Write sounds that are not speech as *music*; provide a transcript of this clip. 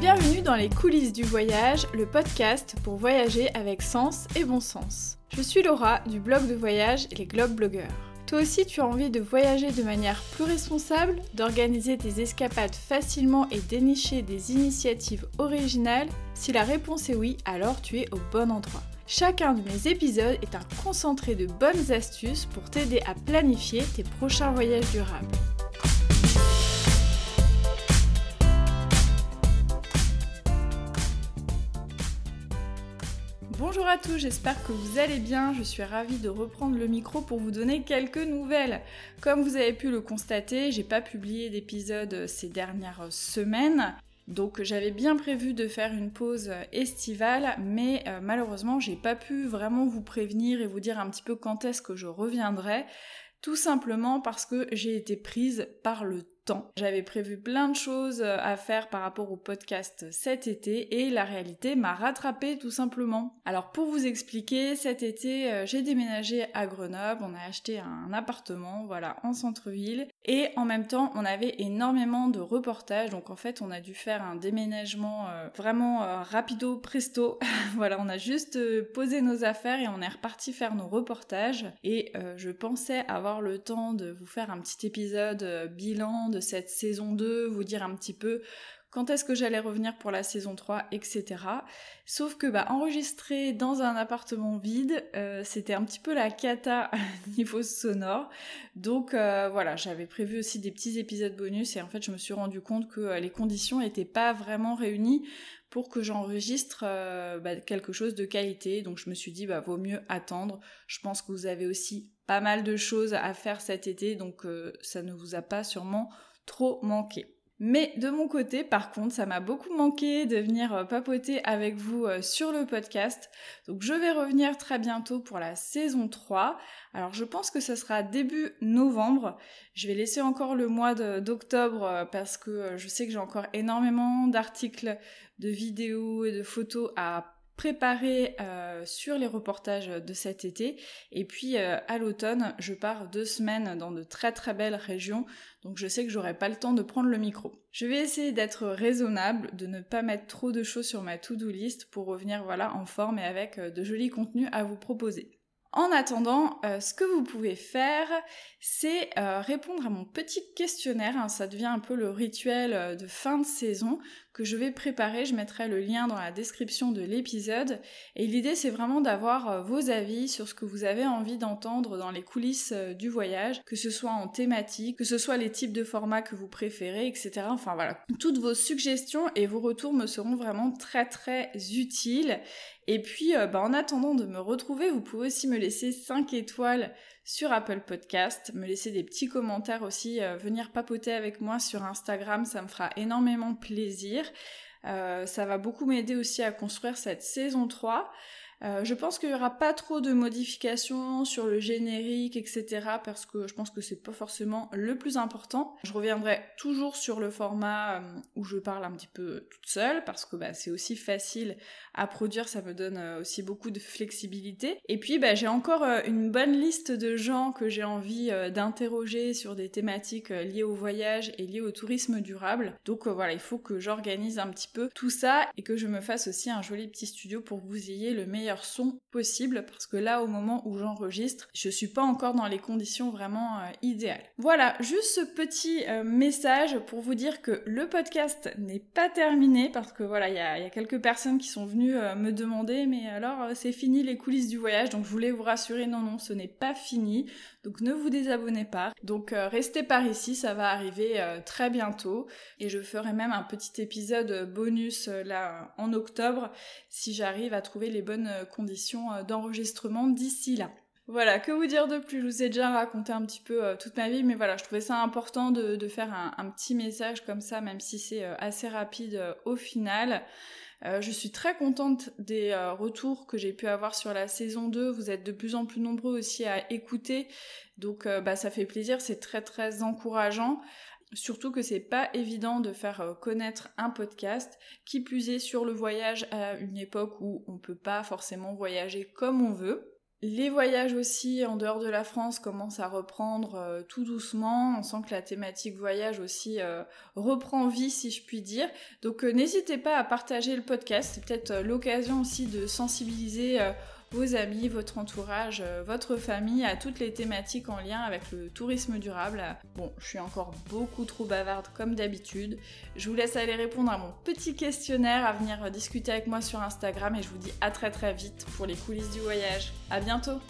Bienvenue dans les coulisses du voyage, le podcast pour voyager avec sens et bon sens. Je suis Laura du blog de voyage Les Globe Blogueurs. Toi aussi tu as envie de voyager de manière plus responsable, d'organiser tes escapades facilement et dénicher des initiatives originales? Si la réponse est oui, alors tu es au bon endroit. Chacun de mes épisodes est un concentré de bonnes astuces pour t'aider à planifier tes prochains voyages durables. Bonjour à tous, j'espère que vous allez bien. Je suis ravie de reprendre le micro pour vous donner quelques nouvelles. Comme vous avez pu le constater, j'ai pas publié d'épisode ces dernières semaines. Donc j'avais bien prévu de faire une pause estivale, mais euh, malheureusement j'ai pas pu vraiment vous prévenir et vous dire un petit peu quand est-ce que je reviendrai, tout simplement parce que j'ai été prise par le j'avais prévu plein de choses euh, à faire par rapport au podcast cet été et la réalité m'a rattrapé tout simplement. Alors pour vous expliquer, cet été euh, j'ai déménagé à Grenoble, on a acheté un appartement, voilà, en centre-ville et en même temps on avait énormément de reportages donc en fait on a dû faire un déménagement euh, vraiment rapido presto. *laughs* voilà, on a juste posé nos affaires et on est reparti faire nos reportages et je pensais avoir le temps de vous faire un petit épisode bilan de cette saison 2, vous dire un petit peu quand est-ce que j'allais revenir pour la saison 3, etc. Sauf que bah, enregistrer dans un appartement vide, euh, c'était un petit peu la cata *laughs* niveau sonore. Donc euh, voilà, j'avais prévu aussi des petits épisodes bonus et en fait je me suis rendu compte que euh, les conditions n'étaient pas vraiment réunies pour que j'enregistre bah, quelque chose de qualité. Donc je me suis dit, bah vaut mieux attendre. Je pense que vous avez aussi pas mal de choses à faire cet été, donc ça ne vous a pas sûrement trop manqué. Mais de mon côté, par contre, ça m'a beaucoup manqué de venir euh, papoter avec vous euh, sur le podcast. Donc je vais revenir très bientôt pour la saison 3. Alors je pense que ce sera début novembre. Je vais laisser encore le mois d'octobre euh, parce que je sais que j'ai encore énormément d'articles, de vidéos et de photos à préparer euh, sur les reportages de cet été. Et puis euh, à l'automne, je pars deux semaines dans de très très belles régions, donc je sais que j'aurai pas le temps de prendre le micro. Je vais essayer d'être raisonnable, de ne pas mettre trop de choses sur ma to-do list pour revenir voilà en forme et avec euh, de jolis contenus à vous proposer. En attendant, euh, ce que vous pouvez faire, c'est euh, répondre à mon petit questionnaire. Hein. ça devient un peu le rituel euh, de fin de saison que je vais préparer. Je mettrai le lien dans la description de l'épisode. Et l'idée, c'est vraiment d'avoir vos avis sur ce que vous avez envie d'entendre dans les coulisses du voyage, que ce soit en thématique, que ce soit les types de formats que vous préférez, etc. Enfin voilà, toutes vos suggestions et vos retours me seront vraiment très très utiles. Et puis, euh, bah, en attendant de me retrouver, vous pouvez aussi me laisser 5 étoiles sur Apple Podcast, me laisser des petits commentaires aussi, euh, venir papoter avec moi sur Instagram, ça me fera énormément plaisir. Euh, ça va beaucoup m'aider aussi à construire cette saison 3. Euh, je pense qu'il y aura pas trop de modifications sur le générique, etc. parce que je pense que c'est pas forcément le plus important. Je reviendrai toujours sur le format euh, où je parle un petit peu toute seule parce que bah, c'est aussi facile à produire, ça me donne euh, aussi beaucoup de flexibilité. Et puis bah, j'ai encore une bonne liste de gens que j'ai envie d'interroger sur des thématiques liées au voyage et liées au tourisme durable. Donc voilà, il faut que j'organise un petit peu tout ça et que je me fasse aussi un joli petit studio pour que vous ayez le meilleur son possible parce que là au moment où j'enregistre je suis pas encore dans les conditions vraiment euh, idéales. Voilà, juste ce petit euh, message pour vous dire que le podcast n'est pas terminé parce que voilà, il y a, quelques personnes qui sont venues euh, me demander mais alors c'est fini les coulisses du voyage donc je voulais vous rassurer non non ce n'est pas fini donc ne vous désabonnez pas. Donc restez par ici, ça va arriver très bientôt et je ferai même un petit épisode bonus là en octobre si j'arrive à trouver les bonnes conditions euh, d'enregistrement d'ici là. Voilà, que vous dire de plus? Je vous ai déjà raconté un petit peu euh, toute ma vie, mais voilà, je trouvais ça important de, faire un, petit message comme ça, même si c'est euh, assez rapide au final. je suis très contente des retours que j'ai pu avoir sur la saison 2. Vous êtes de plus en plus nombreux aussi à écouter, donc bah, ça fait plaisir, c'est très très encourageant. Surtout que c'est pas évident de faire euh, connaître un podcast, qui plus est sur le voyage à une époque où on peut pas forcément voyager comme on veut. Les voyages aussi en dehors de la France commencent à reprendre euh, tout doucement. On sent que la thématique voyage aussi euh, reprend vie, si je puis dire. Donc n'hésitez pas à partager le podcast. C'est peut-être l'occasion aussi de sensibiliser vos amis, votre entourage, euh, votre famille à toutes les thématiques en lien avec le tourisme durable. Bon, je suis encore beaucoup trop bavarde comme d'habitude. Je vous laisse aller répondre à mon petit questionnaire, à venir discuter avec moi sur Instagram et je vous dis à très très vite pour les coulisses du voyage. À bientôt